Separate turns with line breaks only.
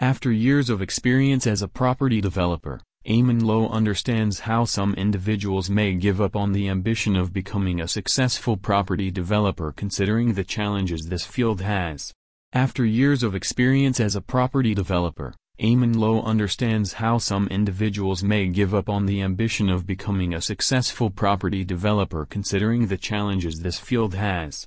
After years of experience as a property developer, Eamon Lowe understands how some individuals may give up on the ambition of becoming a successful property developer considering the challenges this field has. After years of experience as a property developer, Eamon Lowe understands how some individuals may give up on the ambition of becoming a successful property developer considering the challenges this field has.